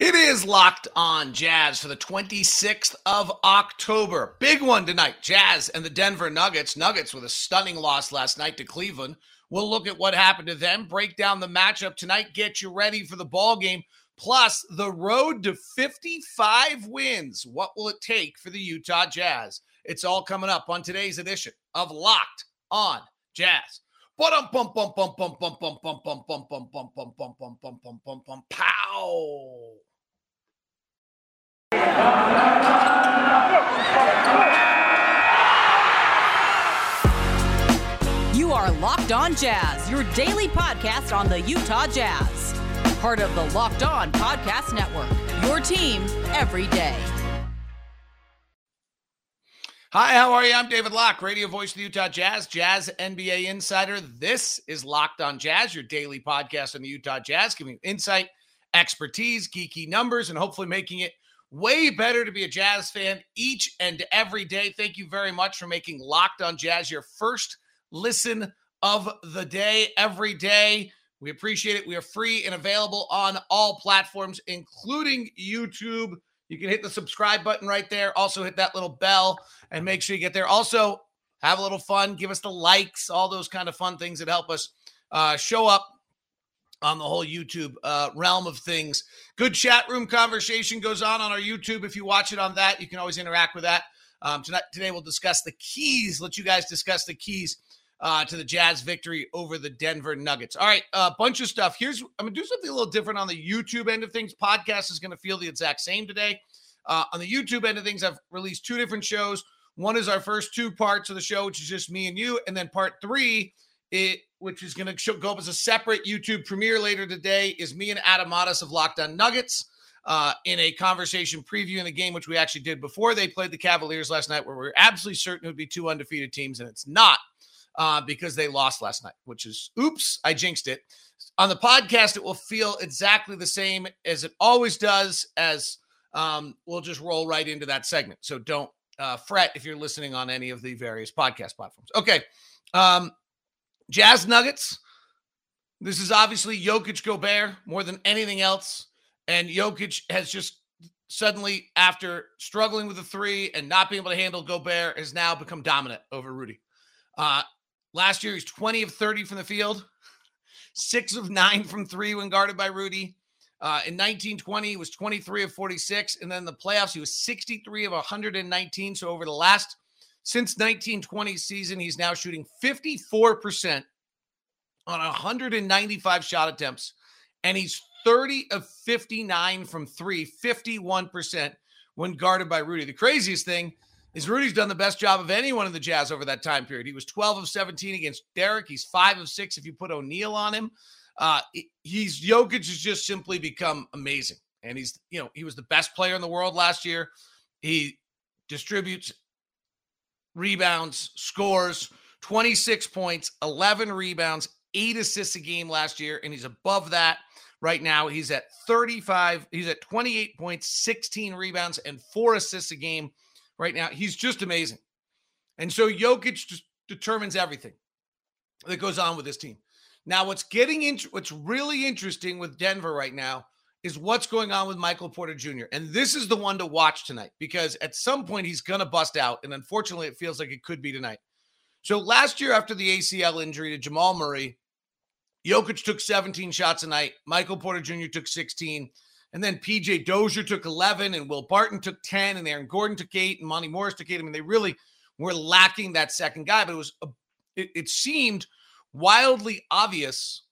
It is locked on Jazz for the 26th of October. Big one tonight. Jazz and the Denver Nuggets. Nuggets with a stunning loss last night to Cleveland. We'll look at what happened to them, break down the matchup tonight, get you ready for the ball game. Plus, the road to 55 wins. What will it take for the Utah Jazz? It's all coming up on today's edition of Locked on Jazz. Pow! You are Locked On Jazz, your daily podcast on the Utah Jazz. Part of the Locked On Podcast Network, your team every day. Hi, how are you? I'm David Locke, radio voice of the Utah Jazz, Jazz NBA insider. This is Locked on Jazz, your daily podcast on the Utah Jazz, giving you insight, expertise, geeky numbers, and hopefully making it way better to be a Jazz fan each and every day. Thank you very much for making Locked on Jazz your first listen of the day every day. We appreciate it. We are free and available on all platforms, including YouTube. You can hit the subscribe button right there. Also, hit that little bell and make sure you get there. Also, have a little fun. Give us the likes, all those kind of fun things that help us uh, show up on the whole YouTube uh, realm of things. Good chat room conversation goes on on our YouTube. If you watch it on that, you can always interact with that. Um, tonight, today, we'll discuss the keys. Let you guys discuss the keys uh, to the Jazz victory over the Denver Nuggets. All right, a uh, bunch of stuff. Here's I'm gonna do something a little different on the YouTube end of things. Podcast is gonna feel the exact same today. Uh, on the YouTube end of things, I've released two different shows. One is our first two parts of the show, which is just me and you, and then part three, it which is going to go up as a separate YouTube premiere later today, is me and Adam Mares of Locked On Nuggets. Uh, in a conversation previewing the game, which we actually did before they played the Cavaliers last night, where we are absolutely certain it would be two undefeated teams, and it's not uh, because they lost last night, which is oops, I jinxed it. On the podcast, it will feel exactly the same as it always does, as um, we'll just roll right into that segment. So don't uh, fret if you're listening on any of the various podcast platforms. Okay. Um, Jazz Nuggets. This is obviously Jokic Gobert more than anything else. And Jokic has just suddenly, after struggling with the three and not being able to handle Gobert, has now become dominant over Rudy. Uh, Last year, he's 20 of 30 from the field, six of nine from three when guarded by Rudy. Uh, in 1920, he was 23 of 46. And then the playoffs, he was 63 of 119. So over the last, since 1920 season, he's now shooting 54% on 195 shot attempts. And he's 30 of 59 from three, 51% when guarded by Rudy. The craziest thing is Rudy's done the best job of anyone in the Jazz over that time period. He was 12 of 17 against Derek. He's five of six if you put O'Neale on him. Uh, he's Jokic has just simply become amazing. And he's, you know, he was the best player in the world last year. He distributes rebounds, scores 26 points, 11 rebounds, eight assists a game last year. And he's above that right now. He's at 35, he's at 28 points, 16 rebounds, and four assists a game right now. He's just amazing. And so Jokic just determines everything that goes on with this team. Now, what's getting into what's really interesting with Denver right now is what's going on with Michael Porter Jr. And this is the one to watch tonight because at some point he's going to bust out. And unfortunately, it feels like it could be tonight. So last year, after the ACL injury to Jamal Murray, Jokic took 17 shots a night. Michael Porter Jr. took 16. And then PJ Dozier took 11, and Will Barton took 10, and Aaron Gordon took eight, and Monte Morris took eight. I mean, they really were lacking that second guy, but it was, it, it seemed wildly obvious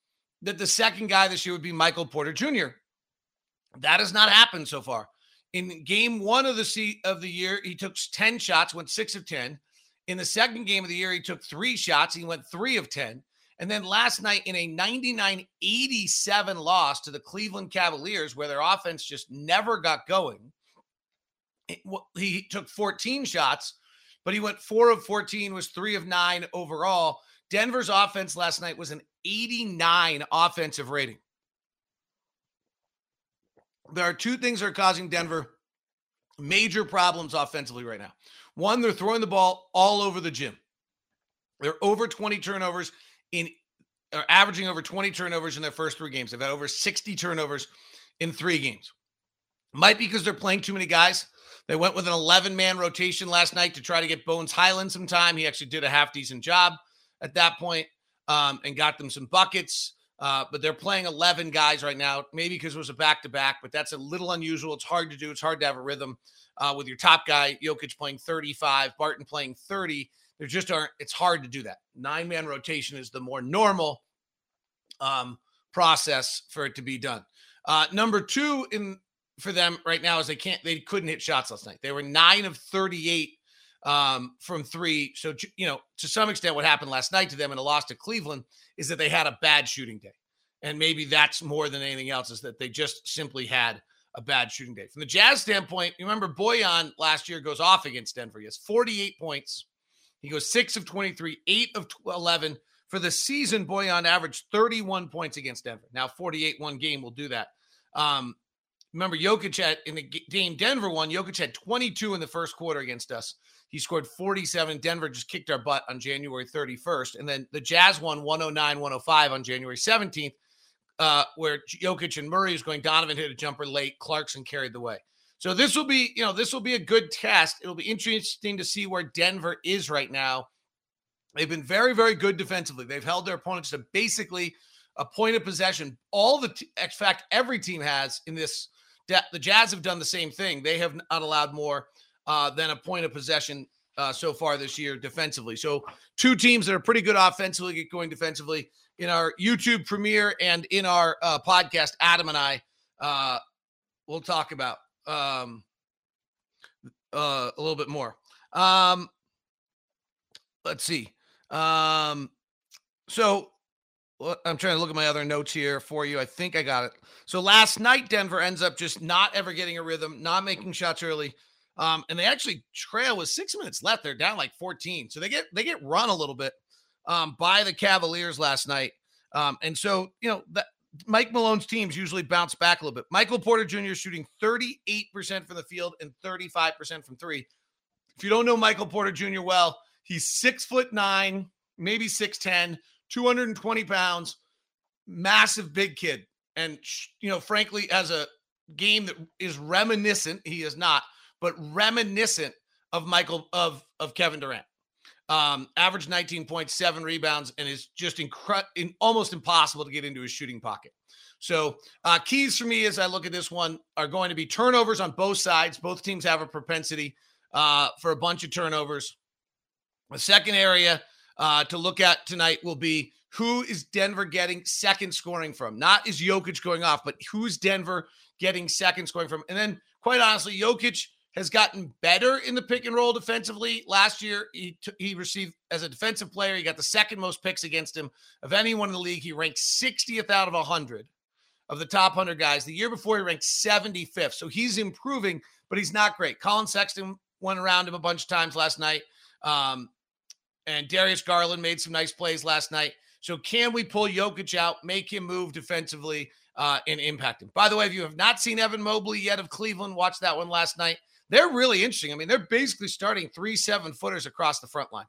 that the second guy this year would be Michael Porter Jr. That has not happened so far. In game one of the se- of the year, he took 10 shots, went six of 10. In the second game of the year, he took three shots, he went three of 10. And then last night in a 99 87 loss to the Cleveland Cavaliers, where their offense just never got going, he took 14 shots, but he went four of 14, was three of nine overall. Denver's offense last night was an 89 offensive rating. There are two things that are causing Denver major problems offensively right now. One, they're throwing the ball all over the gym. They're over 20 turnovers in are averaging over 20 turnovers in their first three games. They've had over 60 turnovers in three games. Might be because they're playing too many guys. They went with an 11 man rotation last night to try to get Bones Hyland some time. He actually did a half decent job at that point, um, and got them some buckets. Uh, but they're playing 11 guys right now, maybe because it was a back to back, but that's a little unusual. It's hard to do. It's hard to have a rhythm uh, with your top guy, Jokic playing 35, Barton playing 30. There just aren't, it's hard to do that. Nine man rotation is the more normal um, process for it to be done. Uh, number two in for them right now is they can't, they couldn't hit shots last night. They were nine of 38 um, from three. So, you know, to some extent, what happened last night to them in a loss to Cleveland is that they had a bad shooting day. And maybe that's more than anything else, is that they just simply had a bad shooting day. From the Jazz standpoint, remember Bojan last year goes off against Denver. He has 48 points. He goes six of 23, eight of 11. For the season, Bojan averaged 31 points against Denver. Now, 48 one game will do that. Um, remember, Jokic had in the game Denver won, Jokic had 22 in the first quarter against us. He scored 47. Denver just kicked our butt on January 31st. And then the Jazz won 109 105 on January 17th, uh, where Jokic and Murray is going. Donovan hit a jumper late. Clarkson carried the way. So this will be, you know, this will be a good test. It'll be interesting to see where Denver is right now. They've been very, very good defensively. They've held their opponents to basically a point of possession. All the, t- in fact, every team has in this. The Jazz have done the same thing. They have not allowed more uh, than a point of possession uh, so far this year defensively. So two teams that are pretty good offensively get going defensively. In our YouTube premiere and in our uh, podcast, Adam and I uh, will talk about um, uh, a little bit more. Um, let's see. Um, so I'm trying to look at my other notes here for you. I think I got it. So last night, Denver ends up just not ever getting a rhythm, not making shots early. Um, and they actually trail with six minutes left. They're down like 14. So they get they get run a little bit um, by the Cavaliers last night. Um, and so, you know, that Mike Malone's teams usually bounce back a little bit. Michael Porter Jr. shooting 38% from the field and 35% from three. If you don't know Michael Porter Jr. well, he's six foot nine, maybe 6'10, 220 pounds, massive big kid. And, you know, frankly, as a game that is reminiscent, he is not but reminiscent of Michael of of Kevin Durant. Um, average 19.7 rebounds and is just incredible, in, almost impossible to get into his shooting pocket. So, uh, keys for me as I look at this one are going to be turnovers on both sides. Both teams have a propensity uh, for a bunch of turnovers. The second area uh, to look at tonight will be who is Denver getting second scoring from? Not is Jokic going off, but who's Denver getting second scoring from? And then, quite honestly, Jokic has gotten better in the pick and roll defensively. Last year, he t- he received as a defensive player, he got the second most picks against him of anyone in the league. He ranked 60th out of 100 of the top 100 guys. The year before, he ranked 75th. So he's improving, but he's not great. Collin Sexton went around him a bunch of times last night. Um, and Darius Garland made some nice plays last night. So can we pull Jokic out, make him move defensively, uh, and impact him? By the way, if you have not seen Evan Mobley yet of Cleveland, watch that one last night they're really interesting. I mean, they're basically starting three seven footers across the front line.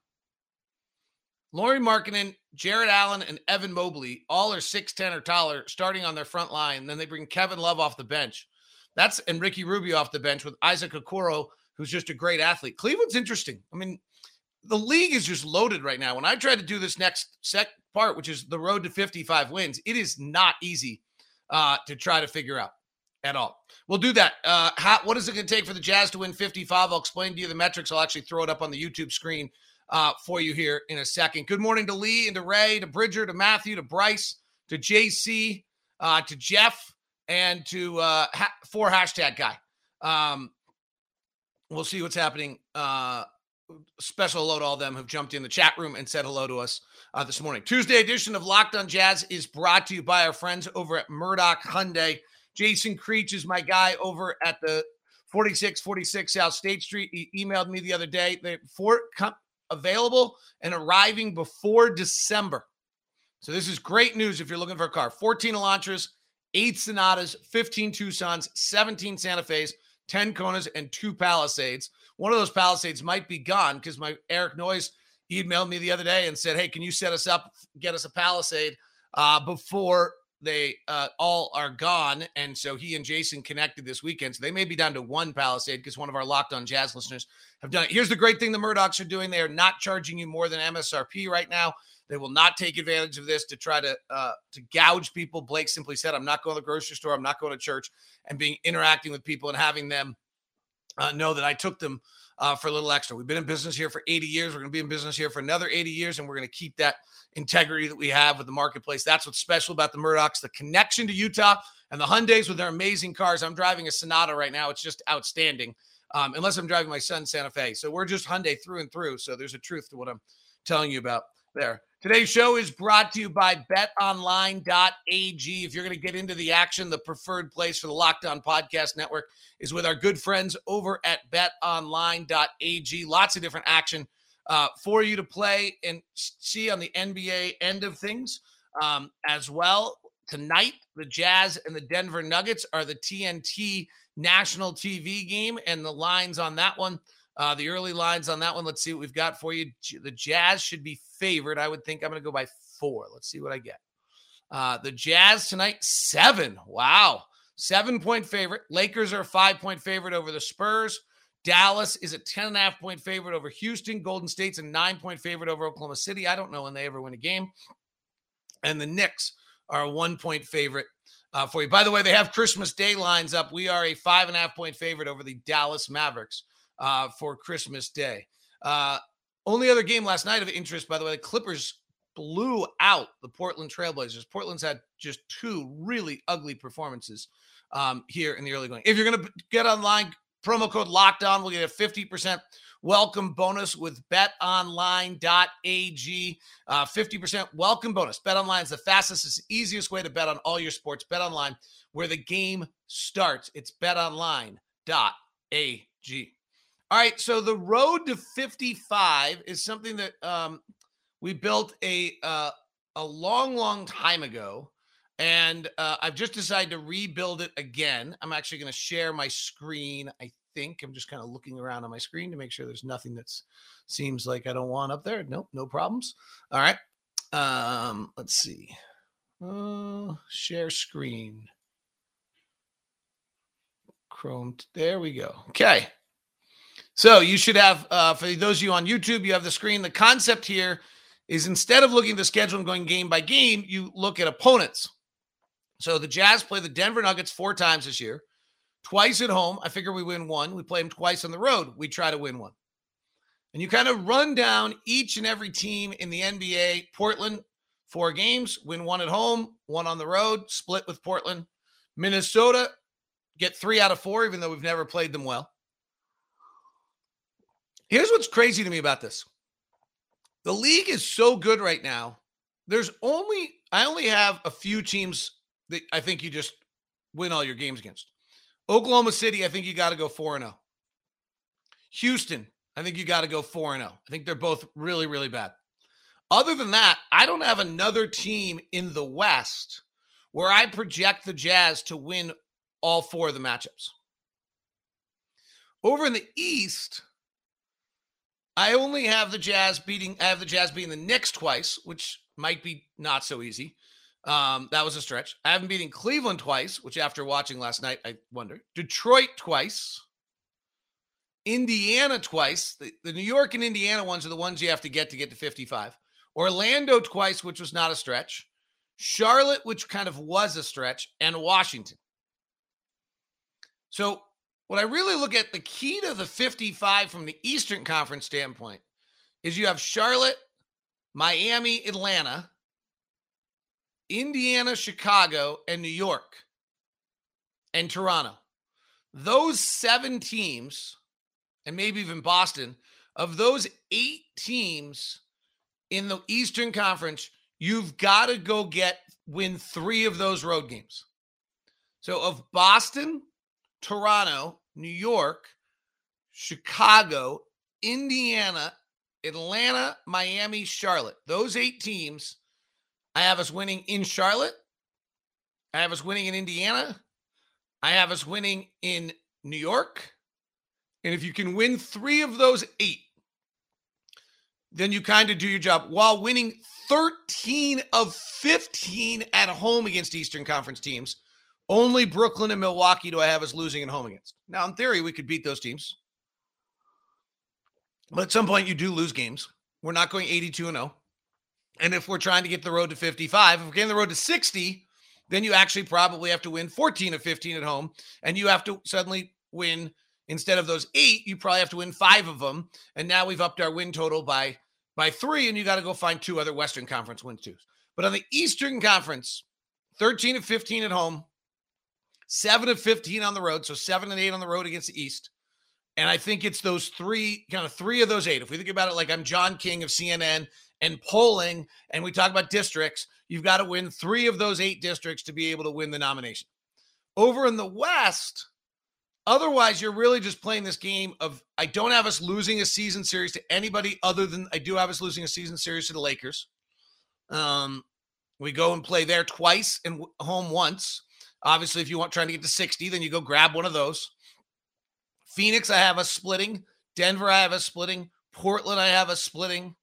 Lauri Markkanen, Jarrett Allen, and Evan Mobley all are 6'10 or taller starting on their front line. Then they bring Kevin Love off the bench. That's and Ricky Rubio off the bench with Isaac Okoro, who's just a great athlete. Cleveland's interesting. I mean, the league is just loaded right now. When I tried to do this next sec part, which is the road to 55 wins, it is not easy uh, to try to figure out at all. We'll do that. Uh, how, what is it going to take for the Jazz to win 55? I'll explain to you the metrics. I'll actually throw it up on the YouTube screen uh, for you here in a second. Good morning to Lee and to Ray, to Bridger, to Matthew, to Bryce, to JC, uh, to Jeff, and to uh, ha- four hashtag guy. Um, we'll see what's happening. Uh, special hello to all them who've jumped in the chat room and said hello to us uh, this morning. Tuesday edition of Locked On Jazz is brought to you by our friends over at Murdock Hyundai. Jason Creech is my guy over at the 4646 South State Street. He emailed me the other day. They for come available and arriving before December. So this is great news if you're looking for a car. 14 Elantras, eight Sonatas, 15 Tucsons, 17 Santa Fe's, 10 Konas, and two Palisades. One of those Palisades might be gone because my Eric Noyes emailed me the other day and said, "Hey, can you set us up, get us a Palisade uh, before they uh, all are gone. And so he and Jason connected this weekend. So they may be down to one Palisade because one of our locked on jazz listeners have done it. Here's the great thing the Murdocks are doing they are not charging you more than MSRP right now. They will not take advantage of this to try to uh, to gouge people. Blake simply said, "I'm not going to the grocery store. I'm not going to church," and being interacting with people and having them uh, know that I took them uh, for a little extra. We've been in business here for 80 years. We're going to be in business here for another 80 years, and we're going to keep that integrity that we have with the marketplace. That's what's special about the Murdocks, the connection to Utah and the Hyundais with their amazing cars. I'm driving a Sonata right now. It's just outstanding. Um, unless I'm driving my son Santa Fe. So we're just Hyundai through and through. So there's a truth to what I'm telling you about there. Today's show is brought to you by betonline.ag. If you're going to get into the action, the preferred place for the Locked On Podcast Network is with our good friends over at betonline.ag. Lots of different action uh, for you to play and see on the NBA end of things um, as well. Tonight, the Jazz and the Denver Nuggets are the TNT national TV game, and the lines on that one uh, the early lines on that one. Let's see what we've got for you. The Jazz should be favored. I would think I'm going to go by four. Let's see what I get. Uh, the Jazz tonight, seven. Wow. Seven point favorite. Lakers are a five point favorite over the Spurs. Dallas is a 10 and a half point favorite over Houston. Golden State's a nine point favorite over Oklahoma City. I don't know when they ever win a game. And the Knicks are a one point favorite uh, for you. By the way, they have Christmas Day lines up. We are a five and a half point favorite over the Dallas Mavericks uh, for Christmas Day. Uh, only other game last night of interest, by the way, the Clippers blew out the Portland Trailblazers. Portland's had just two really ugly performances um, here in the early going. If you're going to get online, promo code lockdown we'll get a 50% welcome bonus with betonline.ag. Uh, 50% welcome bonus. BetOnline is the fastest, easiest way to bet on all your sports. BetOnline, where the game starts. It's betonline.ag. All right, so the road to 55 is something that um, we built a uh, a long, long time ago, and uh, I've just decided to rebuild it again. I'm actually going to share my screen. I think I'm just kind of looking around on my screen to make sure there's nothing that seems like I don't want up there. Nope, no problems. All right, um, let's see. Uh, share screen. Chrome. There we go. Okay. So you should have, uh, for those of you on YouTube, you have the screen. The concept here is instead of looking at the schedule and going game by game, you look at opponents. So the Jazz play the Denver Nuggets four times this year, twice at home. I figure we win one. We play them twice on the road. We try to win one. And you kind of run down each and every team in the NBA. Portland, four games, win one at home, one on the road, split with Portland. Minnesota, get three out of four, even though we've never played them well. Here's what's crazy to me about this. The league is so good right now. There's only I only have a few teams that I think you just win all your games against. Oklahoma City, I think you got to go 4 0. Houston, I think you got to go 4 0. I think they're both really really bad. Other than that, I don't have another team in the West where I project the Jazz to win all four of the matchups. Over in the East, I only have the Jazz beating. I have the Jazz beating the Knicks twice, which might be not so easy. Um, that was a stretch. I haven't beaten Cleveland twice, which after watching last night, I wonder. Detroit twice. Indiana twice. The, the New York and Indiana ones are the ones you have to get to get to 55. Orlando twice, which was not a stretch. Charlotte, which kind of was a stretch, and Washington. So what I really look at the key to the 55 from the Eastern Conference standpoint is you have Charlotte, Miami, Atlanta, Indiana, Chicago, and New York, and Toronto. Those seven teams, and maybe even Boston, of those eight teams in the Eastern Conference, you've got to go get win three of those road games. So of Boston, Toronto, New York, Chicago, Indiana, Atlanta, Miami, Charlotte. Those eight teams, I have us winning in Charlotte. I have us winning in Indiana. I have us winning in New York. And if you can win three of those eight, then you kind of do your job while winning 13 of 15 at home against Eastern Conference teams. Only Brooklyn and Milwaukee do I have as losing at home against. Now, in theory, we could beat those teams. But at some point, you do lose games. We're not going 82 and 0. And if we're trying to get the road to 55, if we're getting the road to 60, then you actually probably have to win 14 of 15 at home. And you have to suddenly win, instead of those eight, you probably have to win five of them. And now we've upped our win total by by three, and you got to go find two other Western Conference wins too. But on the Eastern Conference, 13 of 15 at home, seven of 15 on the road. So seven and eight on the road against the East. And I think it's those three, kind of three of those eight. If we think about it like I'm John King of CNN and polling, and we talk about districts, you've got to win three of those eight districts to be able to win the nomination. Over in the West, otherwise, you're really just playing this game of I don't have us losing a season series to anybody other than I do have us losing a season series to the Lakers. Um, we go and play there twice and home once. Obviously, if you want trying to get to 60, then you go grab one of those. Phoenix, I have a splitting. Denver, I have a splitting. Portland, I have a splitting.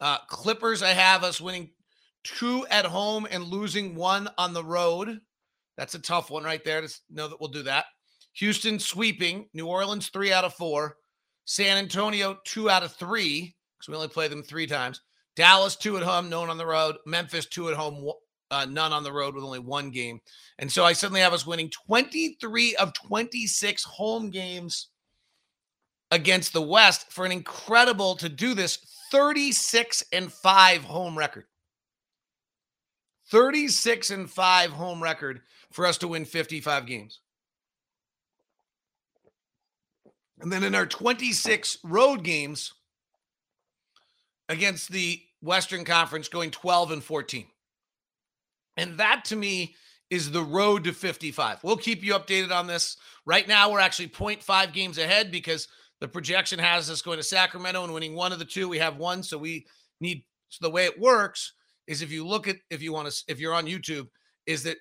Uh, Clippers, I have us winning two at home and losing one on the road. That's a tough one right there to know that we'll do that. Houston sweeping. New Orleans, three out of four. San Antonio, two out of three, because we only play them three times. Dallas, two at home, none on the road. Memphis, two at home, uh, none on the road with only one game. And so I suddenly have us winning 23 of 26 home games against the West for an incredible to do this 36 and 5 home record. 36 and 5 home record for us to win 55 games. And then in our 26 road games against the Western Conference, going 12 and 14. And that to me is the road to 55. We'll keep you updated on this. Right now, we're actually 0.5 games ahead because the projection has us going to Sacramento and winning one of the two. We have one, so we need. So the way it works is if you look at if you want to if you're on YouTube, is that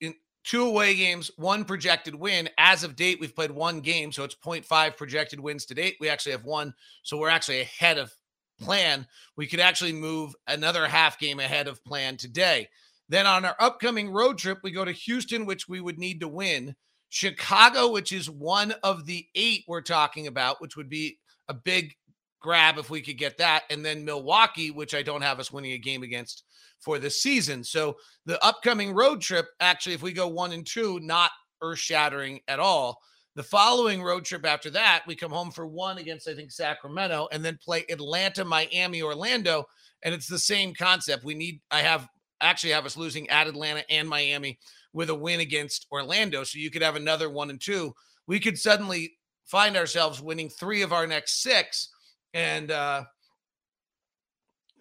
in two away games, one projected win. As of date, we've played one game, so it's 0.5 projected wins to date. We actually have one, so we're actually ahead of plan. We could actually move another half game ahead of plan today. Then on our upcoming road trip, we go to Houston, which we would need to win. Chicago, which is one of the eight we're talking about, which would be a big grab if we could get that. And then Milwaukee, which I don't have us winning a game against for the season. So the upcoming road trip, actually, if we go one and two, not earth shattering at all. The following road trip after that, we come home for one against, I think, Sacramento, and then play Atlanta, Miami, Orlando. And it's the same concept. We need, I have actually have us losing at Atlanta and Miami with a win against Orlando. So you could have another one and two. We could suddenly find ourselves winning three of our next six and uh,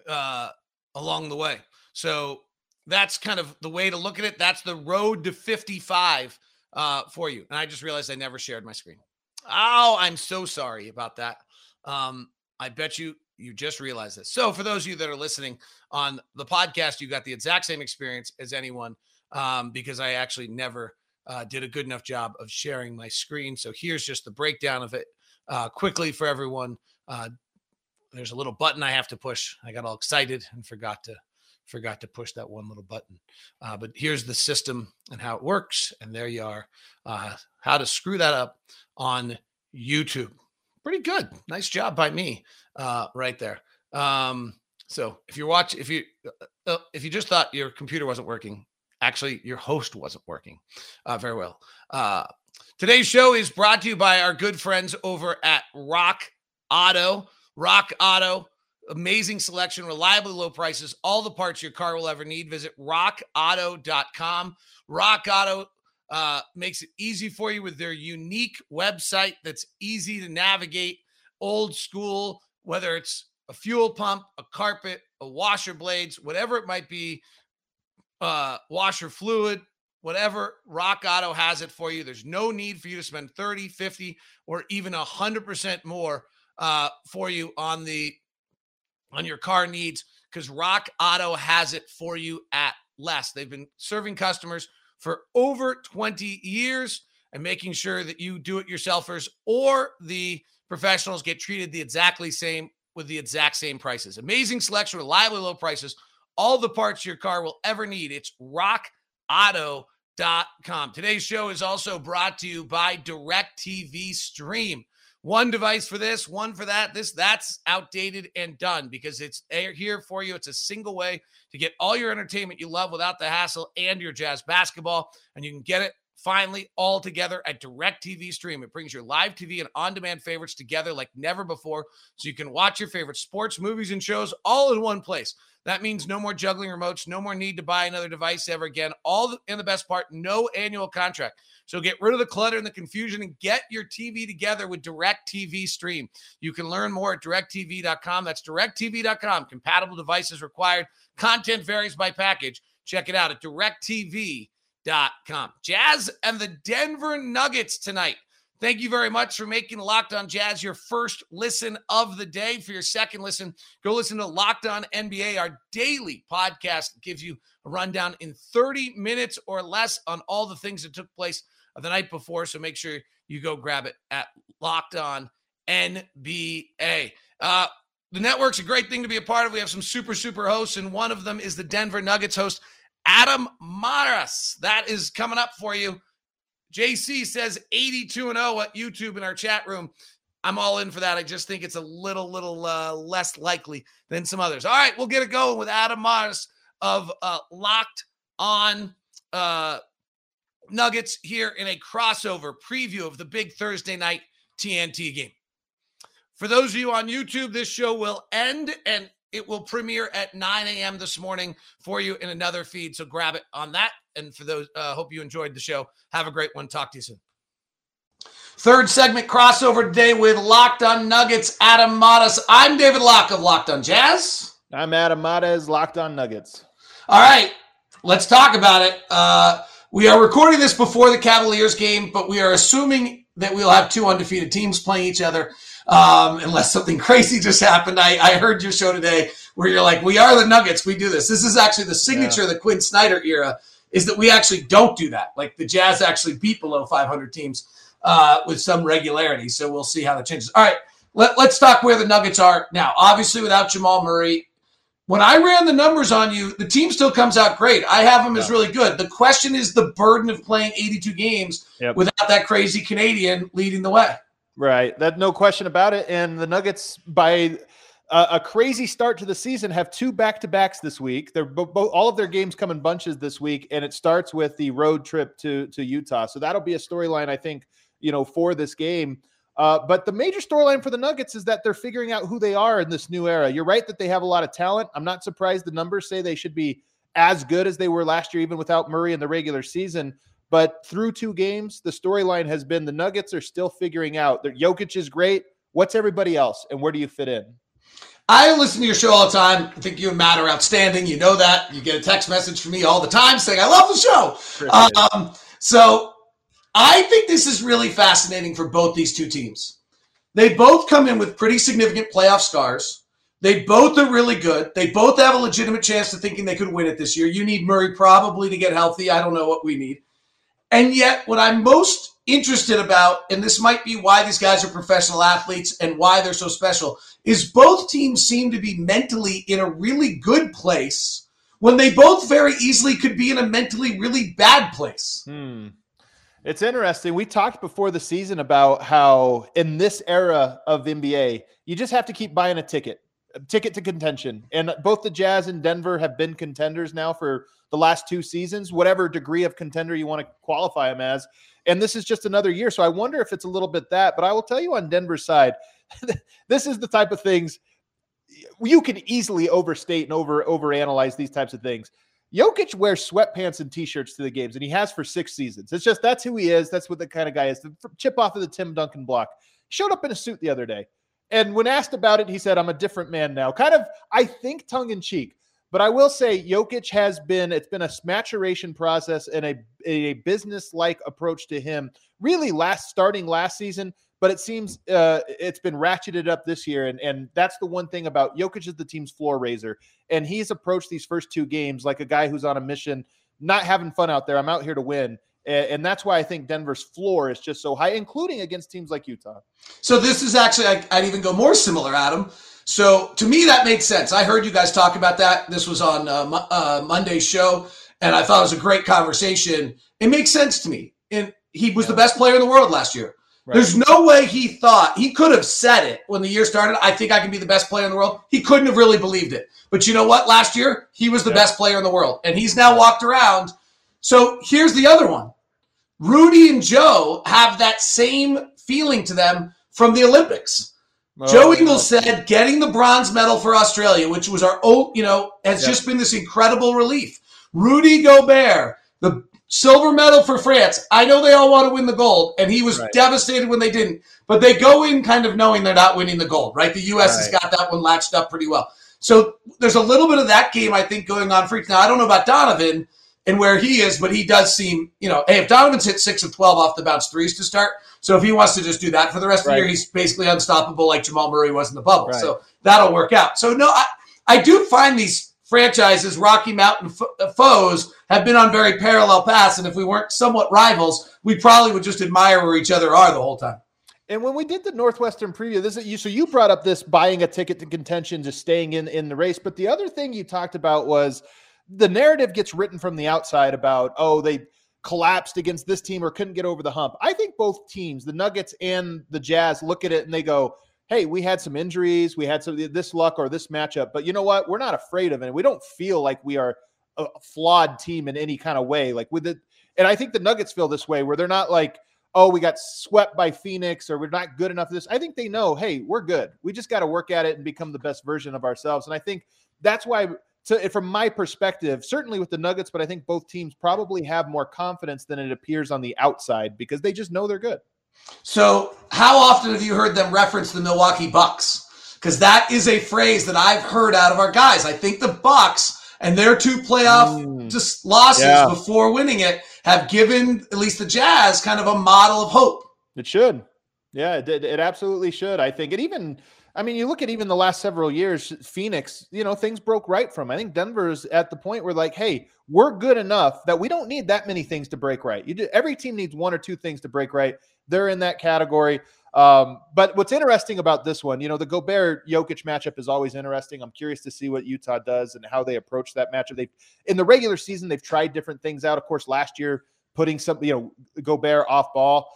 uh, along the way. So that's kind of the way to look at it. That's the road to 55 uh, for you. And I just realized I never shared my screen. Oh, I'm so sorry about that. Um, I bet you you just realized this. So, for those of you that are listening on the podcast, you got the exact same experience as anyone um, because I actually never uh, did a good enough job of sharing my screen. So, here's just the breakdown of it uh, quickly for everyone. Uh, there's a little button I have to push. I got all excited and forgot to forgot to push that one little button. Uh, but here's the system and how it works, and there you are. Uh, how to screw that up on YouTube pretty good. Nice job by me, uh, right there. Um, so if you're watching, if you uh, uh, if you just thought your computer wasn't working, actually your host wasn't working uh, very well. Uh, today's show is brought to you by our good friends over at Rock Auto. Rock Auto, amazing selection, reliably low prices, all the parts your car will ever need. Visit rockauto.com. Rock Auto uh, makes it easy for you with their unique website that's easy to navigate, old school, whether it's a fuel pump, a carpet, a washer blades, whatever it might be, uh, washer fluid, whatever rock auto has it for you there's no need for you to spend 30 50 or even 100% more uh, for you on the on your car needs because rock auto has it for you at less. They've been serving customers for over 20 years and making sure that you do it yourselfers or the professionals get treated the exactly same with the exact same prices. Amazing selection, reliably low prices, all the parts your car will ever need. It's rockauto.com. Today's show is also brought to you by DirecTV Stream. One device for this, one for that. This that's outdated and done because it's here for you. It's a single way to get all your entertainment you love without the hassle and your jazz basketball and you can get it finally all together at DirecTV Stream. It brings your live TV and on demand favorites together like never before so you can watch your favorite sports, movies, and shows all in one place. That means no more juggling remotes, no more need to buy another device ever again. All in the best part, no annual contract. So get rid of the clutter and the confusion and get your TV together with DirecTV Stream. You can learn more at directv.com. That's directv.com. Compatible devices required. Content varies by package. Check it out at directv.com com. Jazz and the Denver Nuggets tonight. Thank you very much for making Locked On Jazz your first listen of the day. For your second listen, go listen to Locked On NBA, our daily podcast gives you a rundown in 30 minutes or less on all the things that took place the night before. So make sure you go grab it at Locked On NBA. Uh, the network's a great thing to be a part of. We have some super, super hosts, and one of them is the Denver Nuggets host, Adam Mares. That is coming up for you. JC says 82 and 0 at YouTube in our chat room. I'm all in for that. I just think it's a little, little uh, less likely than some others. All right, we'll get it going with Adam Mares of uh, Locked On uh, Nuggets here in a crossover preview of the big Thursday night TNT game. For those of you on YouTube, this show will end and it will premiere at 9 a.m. this morning for you in another feed. So grab it on that. And for those, uh, hope you enjoyed the show. Have a great one. Talk to you soon. Third segment crossover today with Locked on Nuggets, Adam Mares. I'm David Locke of Locked on Jazz. I'm Adam Mares, Locked on Nuggets. All right, let's talk about it. Uh, we are recording this before the Cavaliers game, but we are assuming that we'll have two undefeated teams playing each other um, unless something crazy just happened. I, I heard your show today where you're like, we are the Nuggets. We do this. This is actually the signature yeah. of the Quin Snyder era is that we actually don't do that. Like the Jazz actually beat below 500 teams uh, with some regularity. So we'll see how that changes. All right, let, let's talk where the Nuggets are now. Obviously, without Jamal Murray, when I ran the numbers on you, the team still comes out great. I have them yeah. as really good. The question is the burden of playing 82 games yep. without that crazy Canadian leading the way. Right. That no question about it. And the Nuggets, by a, a crazy start to the season, have two back to backs this week. They're both all of their games come in bunches this week, and it starts with the road trip to to Utah. So that'll be a storyline, I think, you know, for this game. Uh, but the major storyline for the Nuggets is that they're figuring out who they are in this new era. You're right that they have a lot of talent. I'm not surprised the numbers say they should be as good as they were last year, even without Murray in the regular season. But through two games, the storyline has been the Nuggets are still figuring out that Jokic is great. What's everybody else, and where do you fit in? I listen to your show all the time. I think you and Matt are outstanding. You know that. You get a text message from me all the time saying, I love the show. Um, so I think this is really fascinating for both these two teams. They both come in with pretty significant playoff scars. They both are really good. They both have a legitimate chance to thinking they could win it this year. You need Murray probably to get healthy. I don't know what we need. And yet, what I'm most interested about, and this might be why these guys are professional athletes and why they're so special, is both teams seem to be mentally in a really good place when they both very easily could be in a mentally really bad place. Hmm. It's interesting. We talked before the season about how in this era of NBA, you just have to keep buying a ticket ticket to contention. And both the Jazz and Denver have been contenders now for the last two seasons, whatever degree of contender you want to qualify them as. And this is just another year. So I wonder if it's a little bit that. But I will tell you on Denver's side, this is the type of things you can easily overstate and over overanalyze these types of things. Jokic wears sweatpants and t-shirts to the games, and he has for six seasons. It's just that's who he is. That's what the kind of guy is. The chip off of the Tim Duncan block. Showed up in a suit the other day. And when asked about it, he said, I'm a different man now. Kind of, I think, tongue in cheek. But I will say, Jokic has been, it's been a maturation process and a, a business like approach to him, really last starting last season. But it seems uh, it's been ratcheted up this year. And, and that's the one thing about Jokic is the team's floor raiser. And he's approached these first two games like a guy who's on a mission, not having fun out there. I'm out here to win And that's why I think Denver's floor is just so high, including against teams like Utah. So this is actually, I'd even go more similar, Adam. So to me, that made sense. I heard you guys talk about that. This was on uh, uh, Monday's show, and I thought it was a great conversation. It makes sense to me. And he was the best player in the world last year. Right. There's no way he thought he could have said it when the year started. I think I can be the best player in the world. He couldn't have really believed it. But you know what? Last year, he was the yeah. best player in the world. And he's now walked around. So here's the other one Rudy and Joe have that same feeling to them from the Olympics. Oh, Joe Ingles said getting the bronze medal for Australia, which was our own, you know, has yep. just been this incredible relief. Rudy Gobert, the silver medal for France. I know they all want to win the gold, and he was right. devastated when they didn't. But they go in kind of knowing they're not winning the gold, right? The U.S. Right. has got that one latched up pretty well. So there's a little bit of that game, I think, going on for now. I don't know about Donovan and where he is, but he does seem, you know, hey, if Donovan's hit six of 12 off the bounce threes to start, so if he wants to just do that for the rest right. of the year, he's basically unstoppable like Jamal Murray was in the bubble. Right. So that'll work out. So, no, I, I do find these franchises, Rocky Mountain uh, foes, have been on very parallel paths. And if we weren't somewhat rivals, we probably would just admire where each other are the whole time. And when we did the Northwestern preview, this is you. So you brought up this buying a ticket to contention, just staying in in the race. But the other thing you talked about was the narrative gets written from the outside about oh they collapsed against this team or couldn't get over the hump. I think both teams, the Nuggets and the Jazz, look at it and they go, hey, we had some injuries, we had some this luck or this matchup, but you know what? We're not afraid of it. We don't feel like we are a flawed team in any kind of way. Like with it, and I think the Nuggets feel this way where they're not like, oh, we got swept by Phoenix or we're not good enough for this. I think they know, hey, we're good. We just got to work at it and become the best version of ourselves. And I think that's why so from my perspective, certainly with the Nuggets, but I think both teams probably have more confidence than it appears on the outside because they just know they're good. So, how often have you heard them reference the Milwaukee Bucks? Because that is a phrase that I've heard out of our guys. I think the Bucks and their two playoff mm. just losses yeah. before winning it have given at least the Jazz kind of a model of hope. It should. Yeah, it, it absolutely should. I think it even I mean, you look at even the last several years, Phoenix, you know, things broke right from. I think Denver's at the point where like, hey, we're good enough that we don't need that many things to break right. You do, every team needs one or two things to break right. They're in that category. Um, but what's interesting about this one, you know, the Gobert Jokic matchup is always interesting. I'm curious to see what Utah does and how they approach that matchup. They in the regular season they've tried different things out. Of course, last year putting some, you know, Gobert off ball.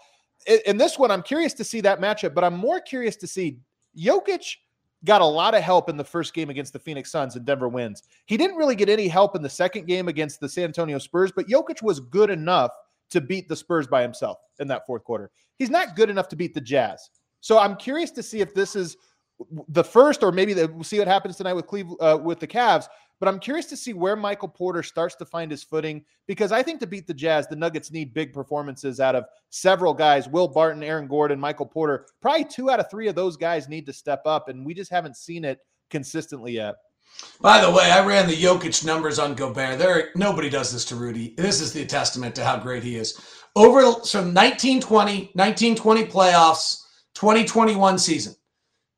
In, this one, I'm curious to see that matchup, but I'm more curious to see Jokic got a lot of help in the first game against the Phoenix Suns and Denver wins. He didn't really get any help in the second game against the San Antonio Spurs, but Jokic was good enough to beat the Spurs by himself in that fourth quarter. He's not good enough to beat the Jazz. So I'm curious to see if this is the first, or maybe the, we'll see what happens tonight with Cleveland uh, with the Cavs. But I'm curious to see where Michael Porter starts to find his footing because I think to beat the Jazz, the Nuggets need big performances out of several guys Will Barton, Aaron Gordon, Michael Porter. Probably two out of three of those guys need to step up, and we just haven't seen it consistently yet. By the way, I ran the Jokic numbers on Gobert. There, nobody does this to Rudy. This is the testament to how great he is. Over so 1920, 1920 playoffs, 2021 season.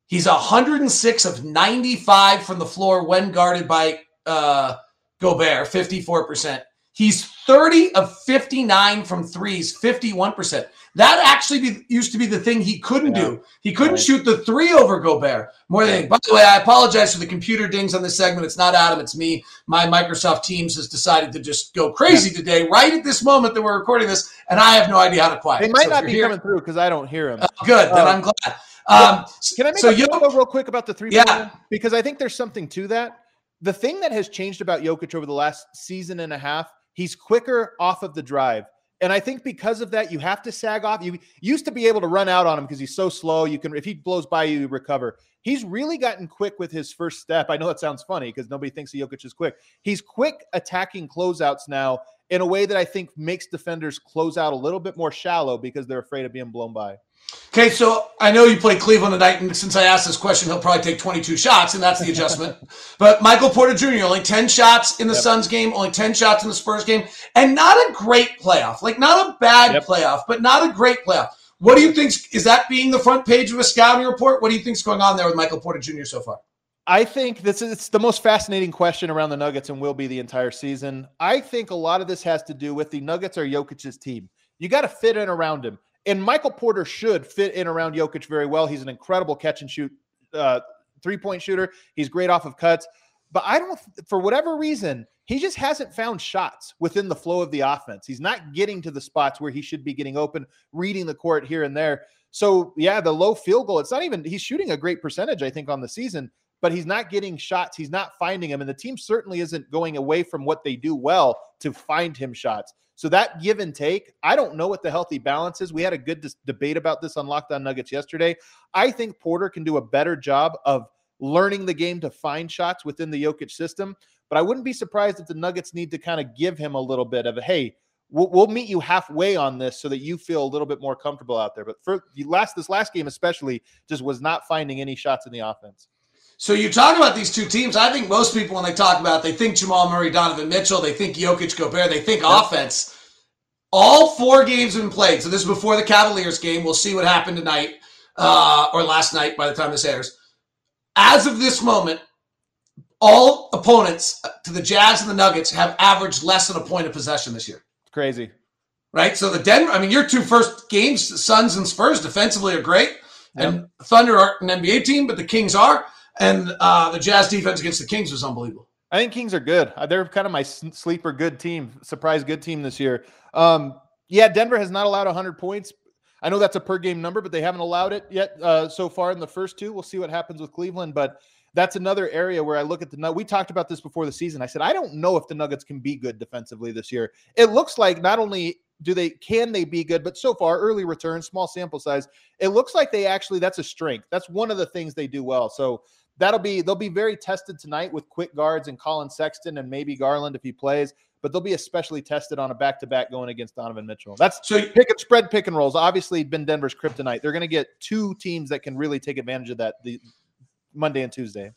He's 106 of 95 from the floor when guarded by uh, Gobert, 54%. He's 30 of 59 from threes, 51%. That actually be, used to be the thing he couldn't yeah. do. He couldn't right. shoot the three over Gobert. More than by the way, I apologize for the computer dings on this segment. It's not Adam, it's me. My Microsoft Teams has decided to just go crazy yeah. today, right at this moment that we're recording this, and I have no idea how to quiet. They might so not be here, coming through because I don't hear him. Uh, good, then um, I'm glad. Um, can I make so a Yo- real quick about the three? Yeah, because I think there's something to that the thing that has changed about Jokic over the last season and a half, he's quicker off of the drive. And I think because of that, you have to sag off. You used to be able to run out on him because he's so slow. You can, if he blows by you, you recover. He's really gotten quick with his first step. I know that sounds funny because nobody thinks Jokic is quick. He's quick attacking closeouts now in a way that I think makes defenders close out a little bit more shallow because they're afraid of being blown by. Okay, so I know you played Cleveland tonight, and since I asked this question, he'll probably take 22 shots, and that's the adjustment. but Michael Porter Jr. only 10 shots in the yep. Suns game, only 10 shots in the Spurs game, and not a great playoff. Like not a bad yep. playoff, but not a great playoff. What do you think? Is that being the front page of a scouting report? What do you think's going on there with Michael Porter Jr. so far? I think this is it's the most fascinating question around the Nuggets and will be the entire season. I think a lot of this has to do with the Nuggets are Jokic's team. You got to fit in around him. And Michael Porter should fit in around Jokic very well. He's an incredible catch and shoot uh, three point shooter. He's great off of cuts. But I don't, for whatever reason, he just hasn't found shots within the flow of the offense. He's not getting to the spots where he should be getting open, reading the court here and there. So, yeah, the low field goal, it's not even, he's shooting a great percentage, I think, on the season, but he's not getting shots. He's not finding them. And the team certainly isn't going away from what they do well to find him shots. So that give and take, I don't know what the healthy balance is. We had a good dis- debate about this on Locked on Nuggets yesterday. I think Porter can do a better job of learning the game to find shots within the Jokic system. But I wouldn't be surprised if the Nuggets need to kind of give him a little bit of hey, we'll, we'll meet you halfway on this so that you feel a little bit more comfortable out there. But for last this last game especially, just was not finding any shots in the offense. So you talk about these two teams. I think most people, when they talk about, it, they think Jamal Murray, Donovan Mitchell, they think Jokic, Gobert, they think yep. offense. All four games have been played. So this is before the Cavaliers game. We'll see what happened tonight uh, or last night by the time this airs. As of this moment, all opponents to the Jazz and the Nuggets have averaged less than a point of possession this year. Crazy. Right? So the Denver, I mean, your two first games, Suns and Spurs, defensively are great. Yep. And Thunder aren't an NBA team, but the Kings are. And uh, the Jazz defense against the Kings was unbelievable. I think Kings are good. Uh, they're kind of my sleeper good team, surprise good team this year. Um, yeah, Denver has not allowed 100 points. I know that's a per game number, but they haven't allowed it yet uh, so far in the first two. We'll see what happens with Cleveland, but that's another area where I look at the we talked about this before the season. I said I don't know if the Nuggets can be good defensively this year. It looks like not only do they can they be good, but so far early return, small sample size, it looks like they actually that's a strength. That's one of the things they do well. So that'll be they'll be very tested tonight with quick guards and Collin Sexton and maybe Garland if he plays. But they'll be especially tested on a back to back going against Donovan Mitchell. That's so pick and spread pick and rolls. Obviously, been Denver's kryptonite. They're going to get two teams that can really take advantage of that the Monday and Tuesday.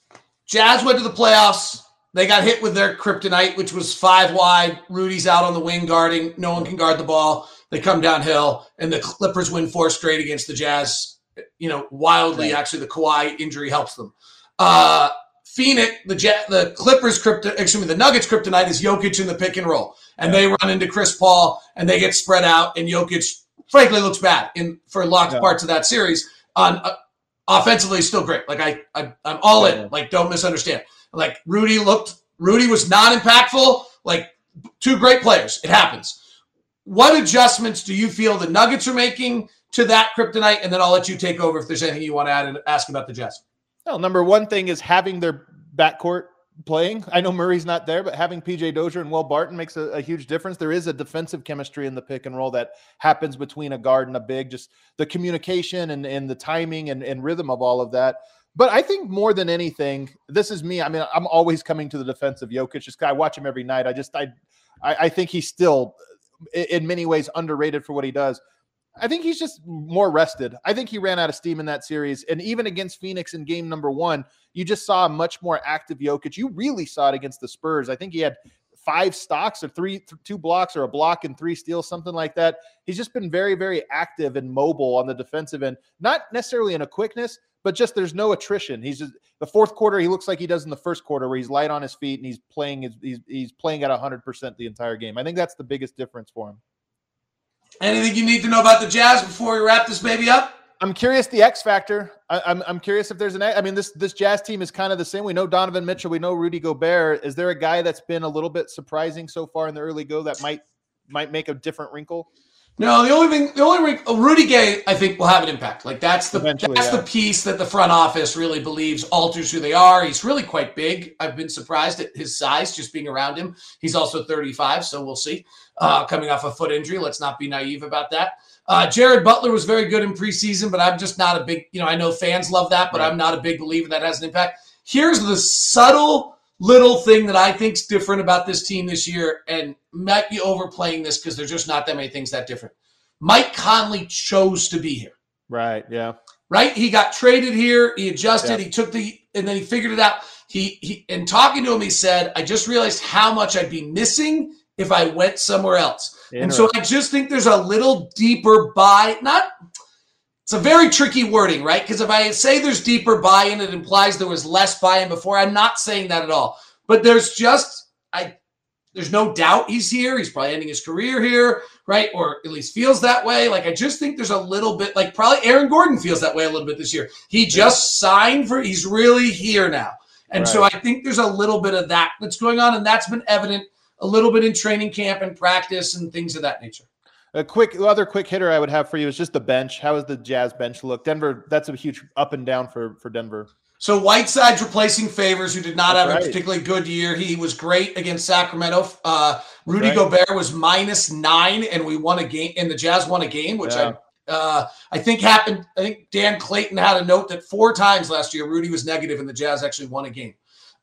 Jazz went to the playoffs. They got hit with their kryptonite, which was five wide. Rudy's out on the wing guarding. No one can guard the ball. They come downhill, and the Clippers win four straight against the Jazz. You know, wildly. Actually, the Kawhi injury helps them. Uh, Phoenix, the Jet, the Clippers crypto, excuse me, the Nuggets kryptonite is Jokic in the pick and roll, and yeah. they run into Chris Paul and they get spread out, and Jokic frankly looks bad in for lots yeah. parts of that series. On uh, offensively, still great. Like I, I I'm all yeah. in. Like don't misunderstand. Like Rudy looked, Rudy was not impactful. Like two great players. It happens. What adjustments do you feel the Nuggets are making to that kryptonite? And then I'll let you take over if there's anything you want to add and ask about the Jazz. Well, number one thing is having their backcourt playing. I know Murray's not there, but having PJ Dozier and Will Barton makes a, a, huge difference. There is a defensive chemistry in the pick and roll that happens between a guard and a big, just the communication and, and the timing and, and rhythm of all of that. But I think more than anything, this is me. I mean, I'm always coming to the defense of Jokic. Just I watch him every night. I just I I, I think he's still in many ways underrated for what he does. I think he's just more rested. I think he ran out of steam in that series. And even against Phoenix in game number one, you just saw a much more active Jokic. You really saw it against the Spurs. I think he had five stocks or three, two blocks or a block and three steals, something like that. He's just been very, very active and mobile on the defensive end, not necessarily in a quickness, but just there's no attrition. He's just, the fourth quarter. He looks like he does in the first quarter, where he's light on his feet and he's playing. He's he's playing at hundred percent the entire game. I think that's the biggest difference for him. Anything you need to know about the Jazz before we wrap this baby up? I'm curious the X factor. I, am I'm, I'm curious if there's an. I mean, this this Jazz team is kind of the same. We know Donovan Mitchell. We know Rudy Gobert. Is there a guy that's been a little bit surprising so far in the early go that might might make a different wrinkle? No, the only thing, the only Rudy Gay, I think, will have an impact. Like that's the Eventually, that's yeah. the piece that the front office really believes alters who they are. He's really quite big. I've been surprised at his size, just being around him. He's also 35, so we'll see. Uh, coming off a foot injury, let's not be naive about that. Uh, Jared Butler was very good in preseason, but I'm just not a big. You know, I know fans love that, but right. I'm not a big believer that has an impact. Here's the subtle little thing that I think's different about this team this year, and might be overplaying this because there's just not that many things that different. Mike Conley chose to be here. Right. Yeah. Right. He got traded here. He adjusted. Yeah. He took the and then he figured it out. He he and talking to him, he said, "I just realized how much I'd be missing if I went somewhere else." And so I just think there's a little deeper buy. Not it's a very tricky wording, right? Because if I say there's deeper buy-in, it implies there was less buy-in before. I'm not saying that at all. But there's just I there's no doubt he's here. He's probably ending his career here, right? Or at least feels that way. Like I just think there's a little bit like probably Aaron Gordon feels that way a little bit this year. He just signed for he's really here now. And right. so I think there's a little bit of that that's going on and that's been evident a little bit in training camp and practice and things of that nature. A quick other quick hitter I would have for you is just the bench. How is the Jazz bench look? Denver, that's a huge up and down for for Denver. So Whiteside's replacing Favors, who did not that's have right. a particularly good year. He was great against Sacramento. Uh, Rudy right. Gobert was minus nine, and we won a game, and the Jazz won a game, which yeah. I uh, I think happened. I think Dan Clayton had a note that four times last year Rudy was negative, and the Jazz actually won a game.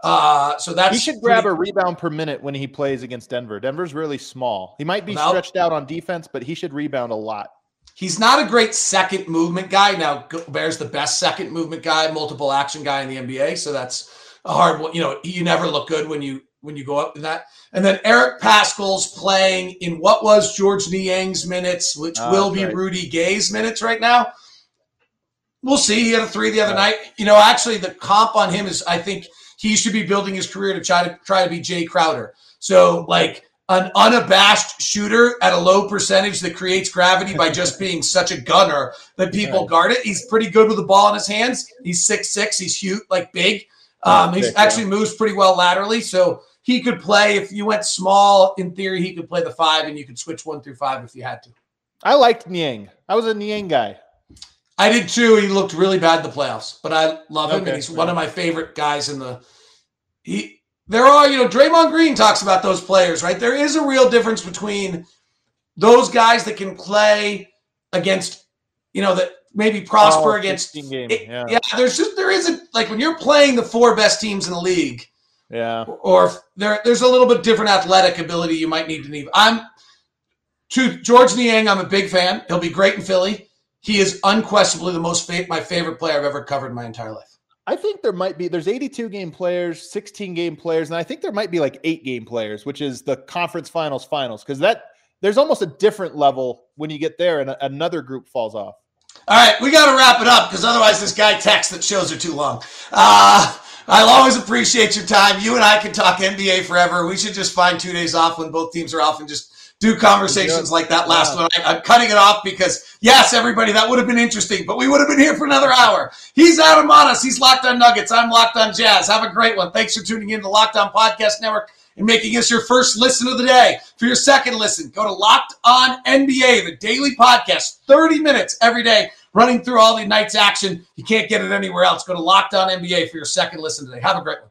Uh, so that's he should grab pretty, a rebound per minute when he plays against Denver. Denver's really small. He might be without, stretched out on defense, but he should rebound a lot. He's not a great second movement guy. Now, Bear's the best second movement guy, multiple action guy in the NBA. So that's a hard one. You know, you never look good when you when you go up in that. And then Eric Paschall's playing in what was George Niang's minutes, which oh, will be right. Rudy Gay's minutes right now. We'll see. He had a three the other night. You know, actually, the comp on him is I think – he should be building his career to try to try to be Jae Crowder. So like an unabashed shooter at a low percentage that creates gravity by just being such a gunner that people right. guard it. He's pretty good with the ball in his hands. He's six six. He's huge, like big. Um, he actually moves pretty well laterally, so he could play if you went small. In theory, he could play the five, and you could switch one through five if you had to. I liked Niang. I was a Niang guy. I did too. He looked really bad in the playoffs, but I love him, okay, and he's one of my favorite guys in the. He there are you know Draymond Green talks about those players, right? There is a real difference between those guys that can play against, you know, that maybe prosper oh, against. Game. Yeah. yeah, there's just there isn't like when you're playing the four best teams in the league. Yeah. Or there, there's a little bit different athletic ability you might need to need. I'm to George Niang. I'm a big fan. He'll be great in Philly he is unquestionably the most my favorite player I've ever covered in my entire life. I think there might be there's 82 game players, 16 game players, and I think there might be like eight game players, which is the conference finals finals, because that there's almost a different level when you get there, and a, another group falls off. All right, we got to wrap it up because otherwise this guy texts that shows are too long. Uh, I'll always appreciate your time. You and I can talk NBA forever. We should just find two days off when both teams are off and just do conversations like that last one. I, am cutting it off because, yes, everybody, that would have been interesting, but we would have been here for another hour. He's Adam Mares. He's Locked on Nuggets. I'm Locked on Jazz. Have a great one. Thanks for tuning in to Locked on Podcast Network and making us your first listen of the day. For your second listen, go to Locked on NBA, the daily podcast, 30 minutes every day, running through all the night's action. You can't get it anywhere else. Go to Locked on NBA for your second listen today. Have a great one.